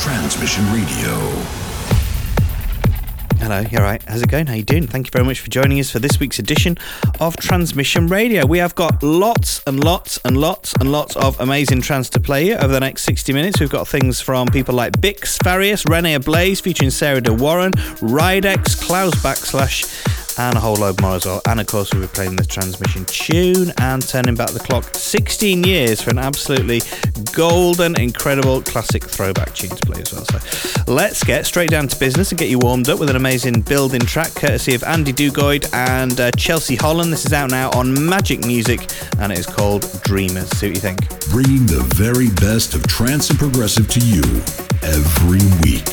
Transmission Radio. Hello, you all right? How's it going? How you doing? Thank you very much for joining us for this week's edition of Transmission Radio. We have got lots and lots and lots and lots of amazing trance to play you over the next 60 minutes. We've got things from people like BiXX, Farius, Rene Ablaze featuring Sarah De Warren, Rydex, Claus Backslash, and a whole load more as well. And of course, we'll be playing the transmission tune and turning back the clock 16 years for an absolutely golden, incredible classic throwback tune to play as well. So let's get straight down to business and get you warmed up with an amazing building track courtesy of Andy Duguid and uh, Chelsea Holland. This is out now on Magik Muzik and it is called Dreamers. See what you think. Bringing the very best of trance and progressive to you every week.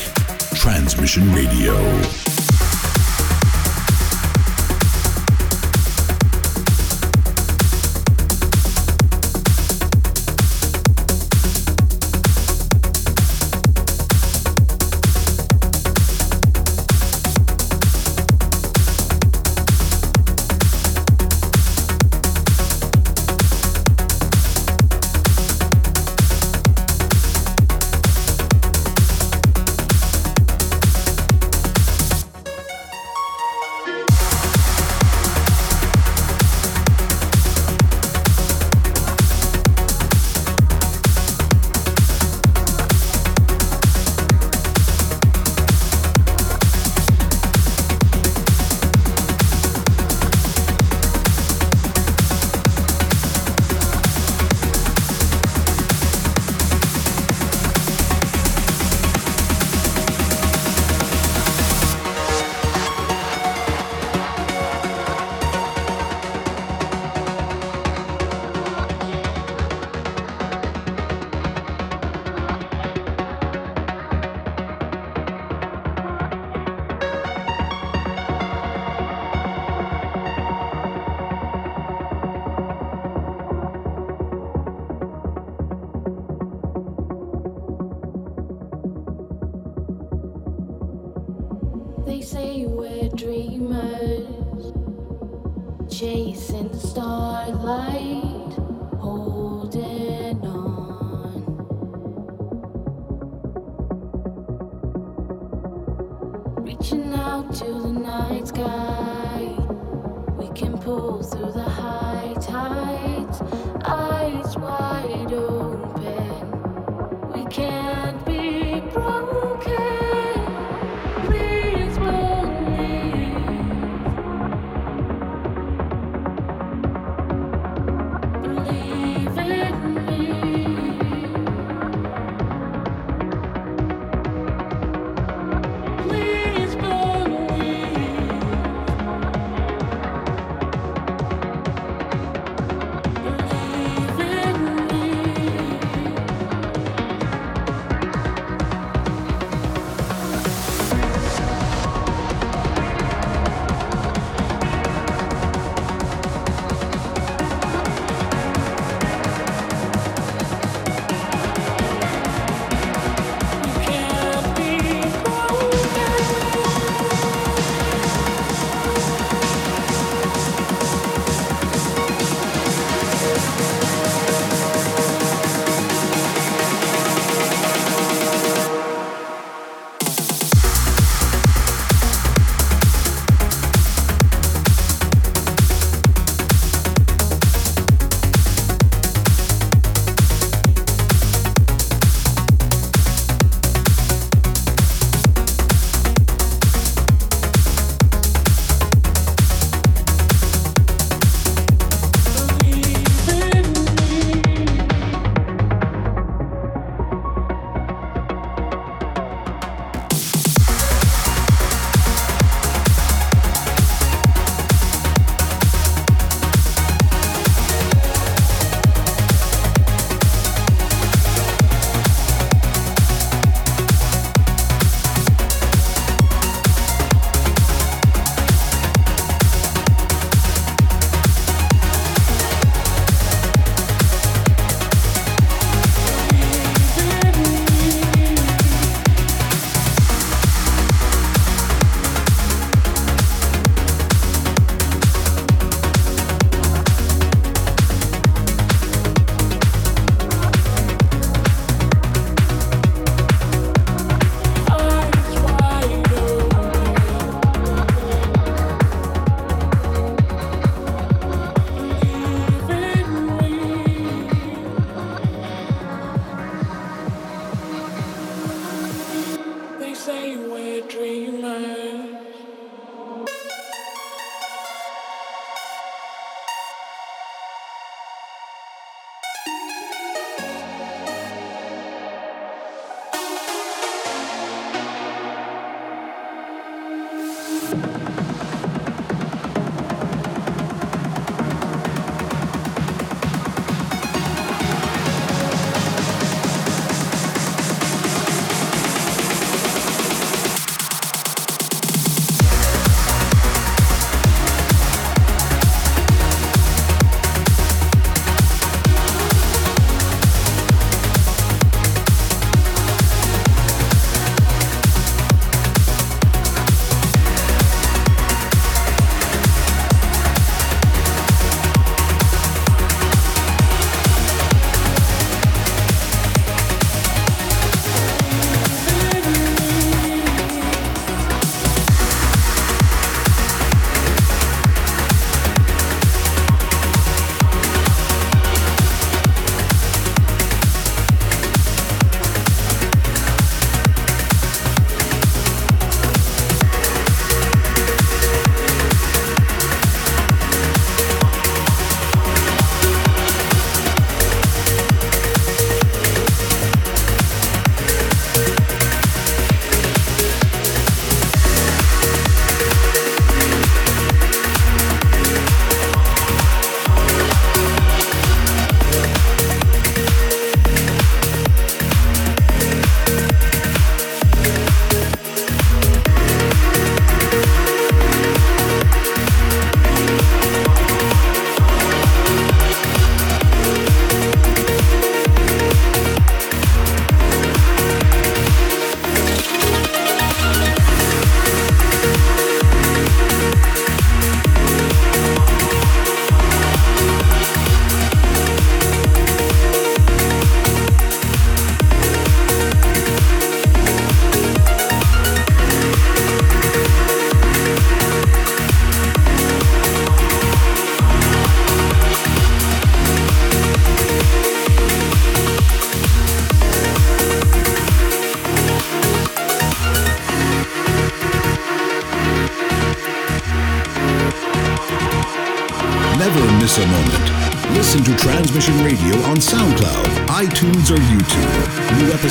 Transmission Radio.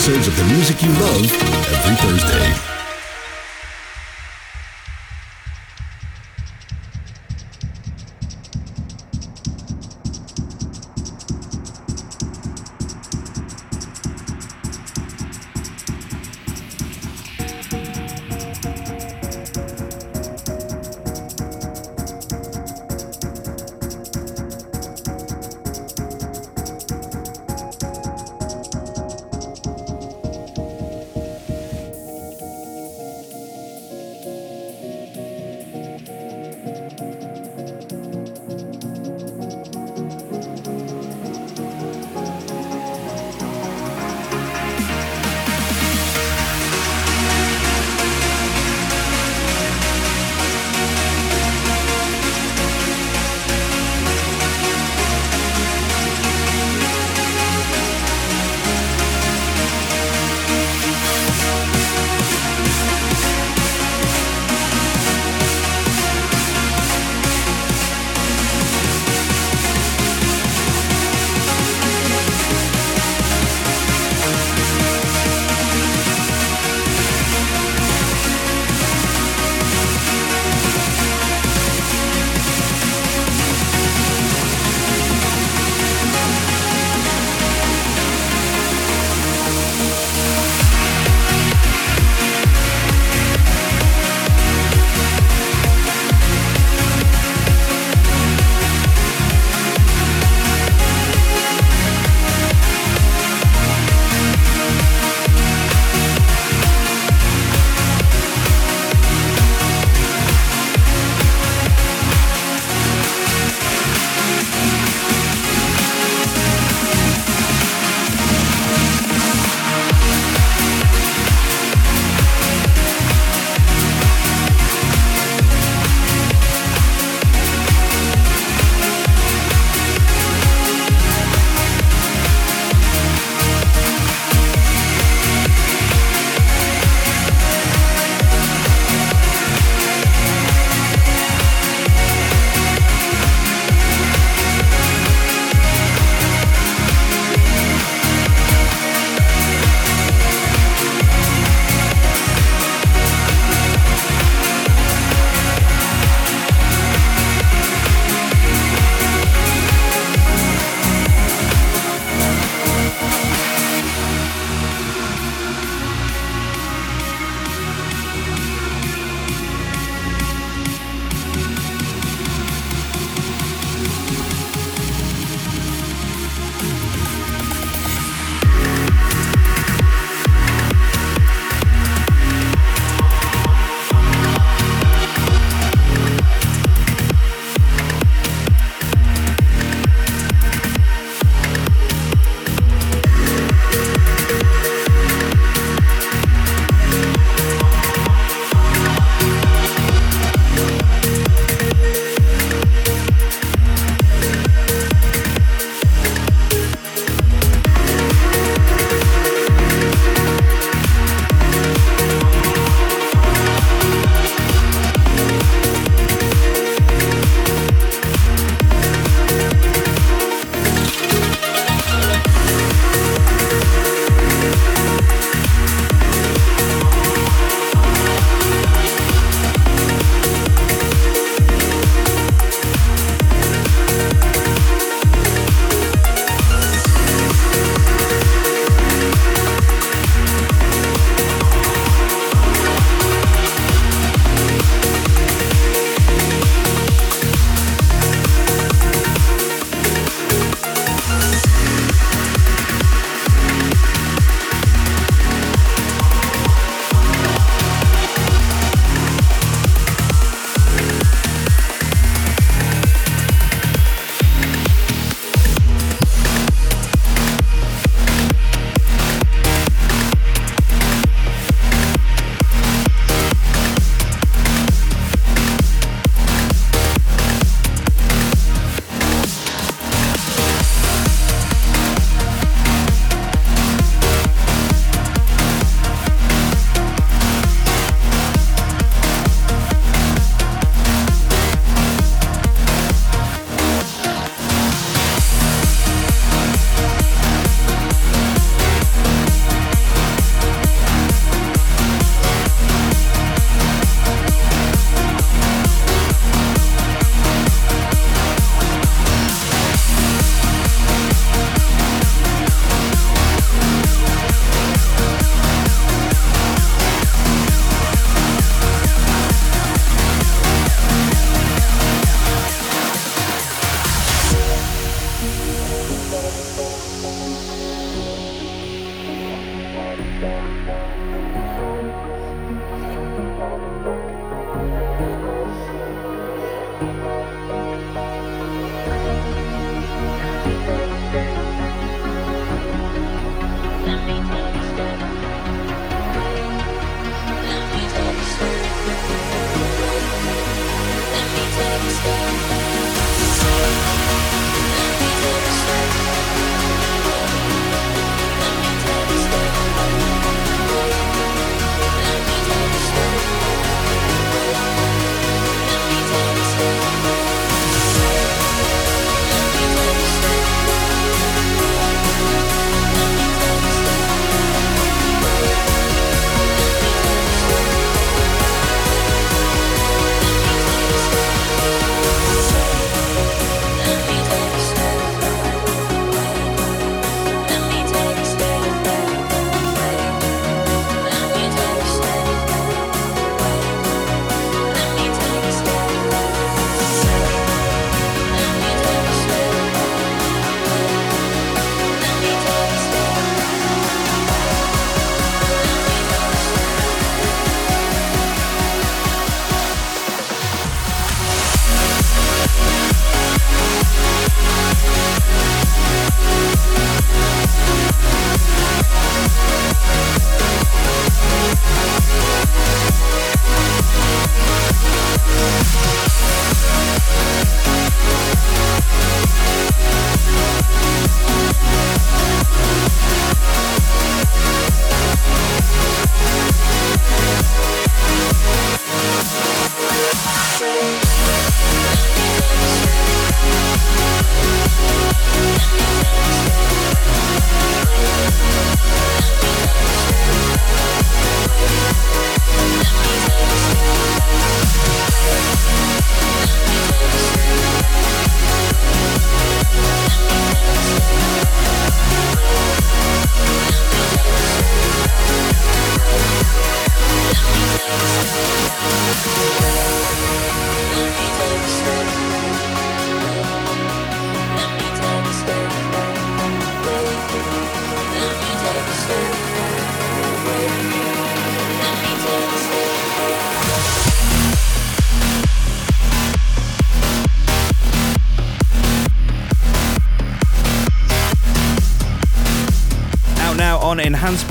Episodes of the music you love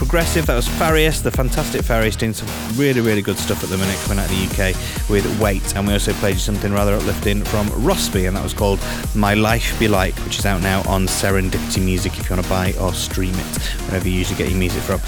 progressive. That was Farius, the fantastic Farius, doing some really, really good stuff at the minute coming out of the UK with Wait. And we also played you something rather uplifting from Rospy, and that was called My Life Be Like, which is out now on Serendipity Muzik if you want to buy or stream it, wherever you usually get your music from.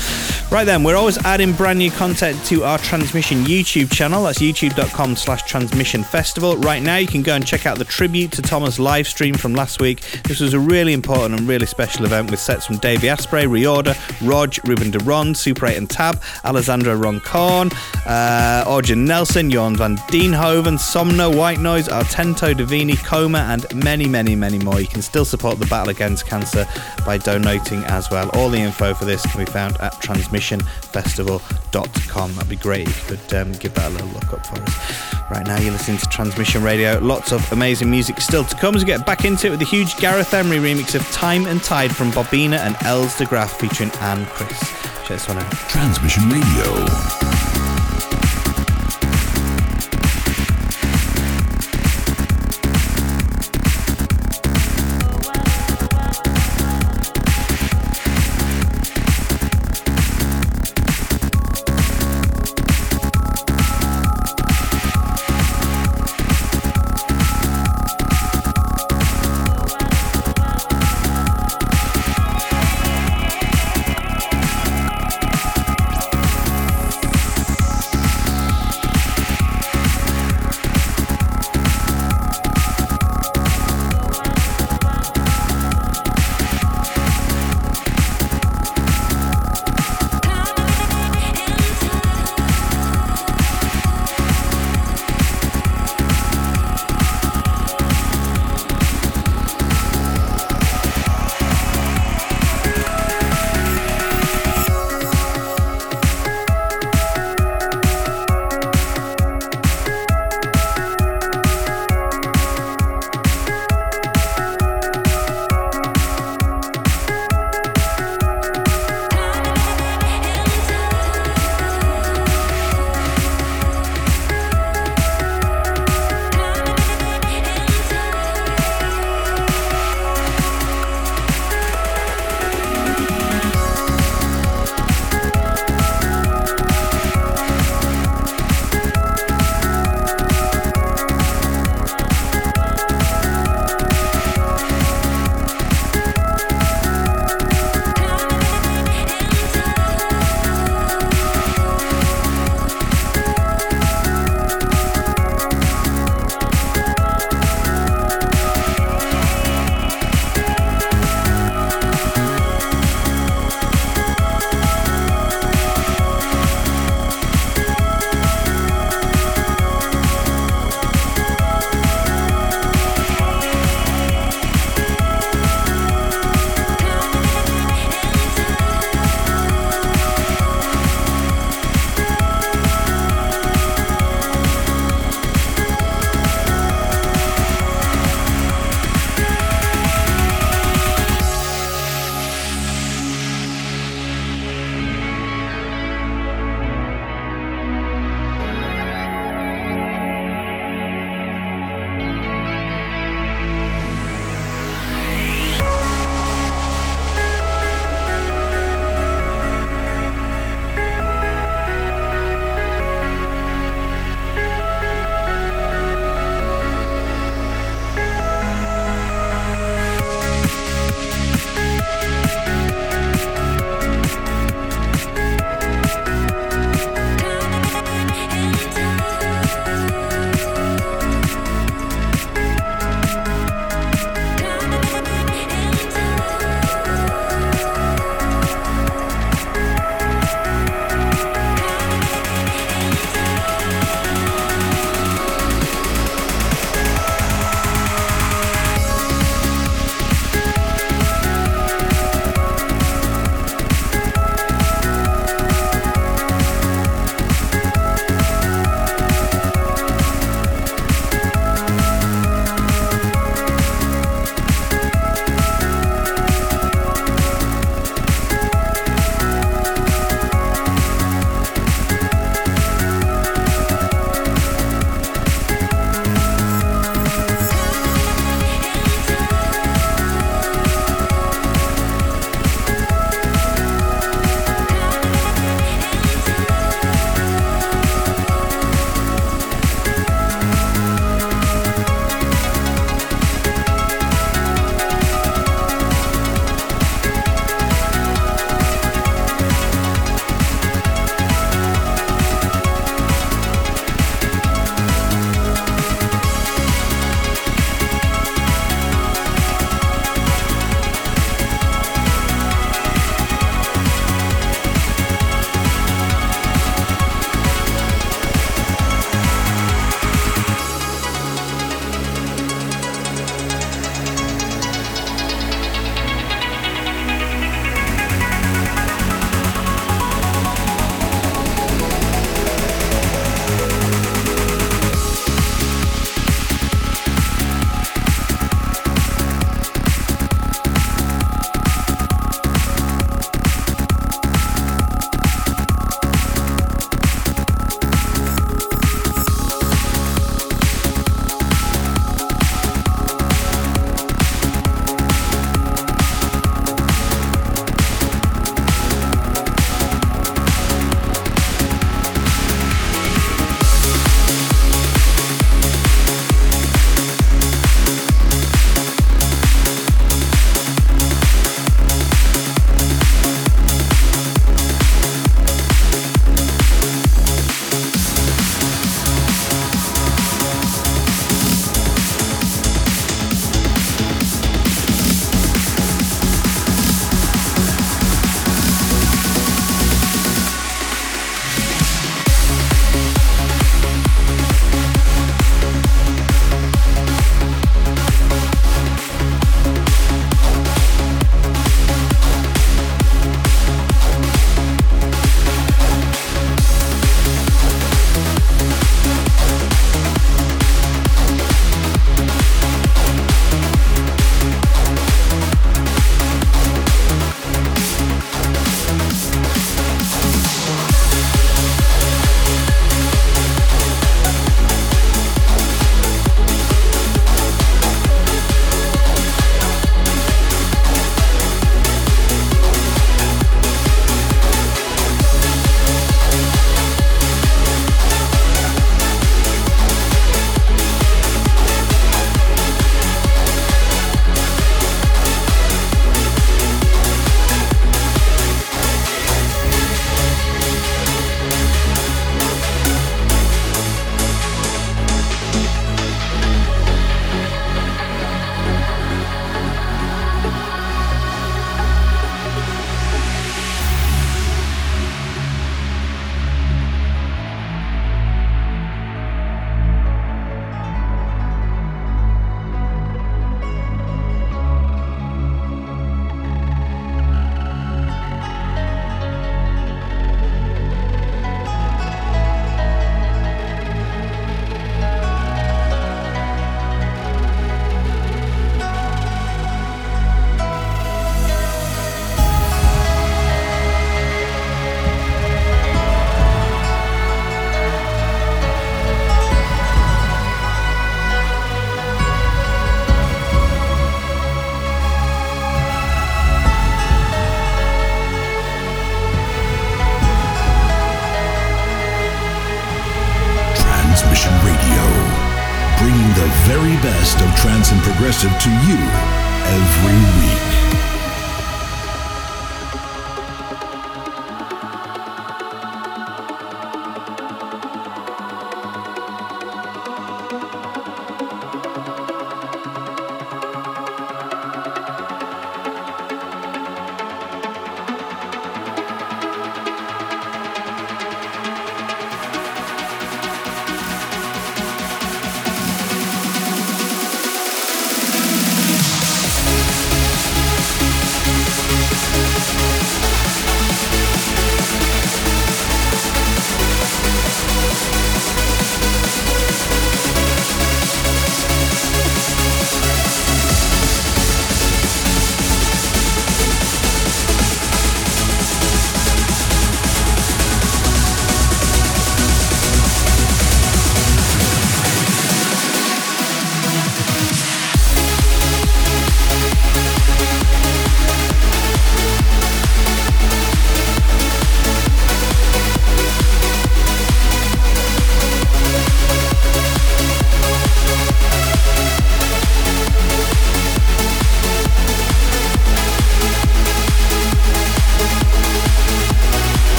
Right then, we're always adding brand new content to our Transmission YouTube channel. That's youtube.com slash transmission festival. Right now, you can go and check out the tribute to Thomas live stream from last week. This was a really important and really special event with sets from Davey Asprey, Reorder, Rog, Ruben de Ron, Super 8 and Tab, Alessandra Roncone, uh, Orjan Nilsen, Jorn van Deynhoven, Somno, White Noise, Artento, Divini, Khomha, and many, many, many more. You can still support the battle against cancer by donating as well. All the info for this can be found at transmissionfestival.com. That'd be great if you could um, give that a little look up for us. Right now, you're listening to Transmission Radio. Lots of amazing music still to come as we get back into it with the huge Gareth Emery remix of Time and Tide from Bobina and Elles de Graaf featuring Anne Chris. Check this one out. Transmission Radio.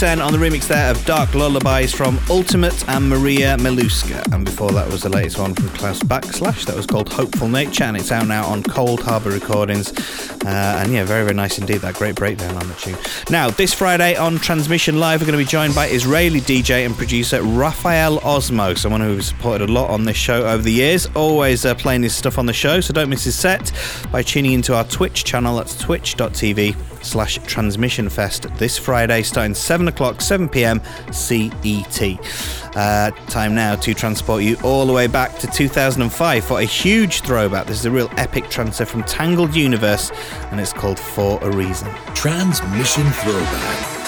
Senn on the remix there of Dark Lullabies from Ultimate and Maria Milewska. And before that was the latest one from Claus Backslash that was called Hopeful Nature and it's out now on Coldharbour Recordings. Uh, and yeah, very, very nice indeed. That great breakdown on the tune. Now, this Friday on Transmission Live, we're going to be joined by Israeli DJ and producer Raphael Osmo, someone who's supported a lot on this show over the years. Always uh, playing his stuff on the show, so don't miss his set by tuning into our Twitch channel. That's twitch.tv slash transmission fest this Friday, starting 7 o'clock, 7 pm CET. Uh, time now to transport you all the way back to 2005 for a huge throwback. This is a real epic transfer from Tangled Universe, and it's called For a Reason. Transmission Throwback.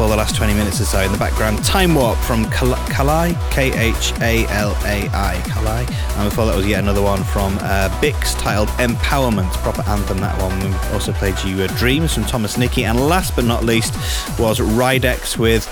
For the last 20 minutes or so in the background. Time Warp from Kal- Khalai, K H A L A I, Khalai. And before that was yet another one from uh, BiXX titled Empowerment, proper anthem that one. We also played you uh, Dreams from Thomas Nikki. And last but not least was Rydex with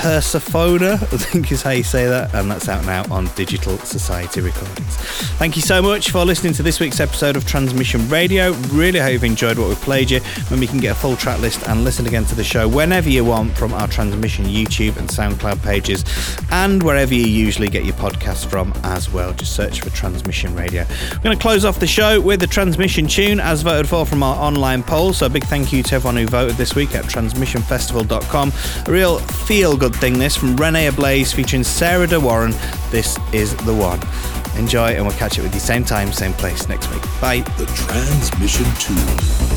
Persephone, I think is how you say that, and that's out now on Digital Society Recordings. Thank you so much for listening to this week's episode of Transmission Radio. Really hope you've enjoyed what we played you. When we can get a full track list and listen again to the show whenever you want from our Transmission YouTube and SoundCloud pages, and wherever you usually get your podcasts from as well. Just search for Transmission Radio. We're going to close off the show with the Transmission tune as voted for from our online poll. So a big thank you to everyone who voted this week at transmissionfestival.com. A real feel good thing this from Rene Ablaze featuring Sarah De Warren. This is the one. Enjoy, and we'll catch up with you same time, same place next week. Bye. The Transmission Tune.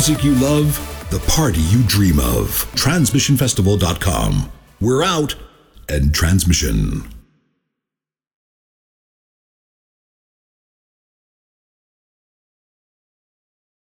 Music you love, the party you dream of. TransmissionFestival.com. We're out and transmission.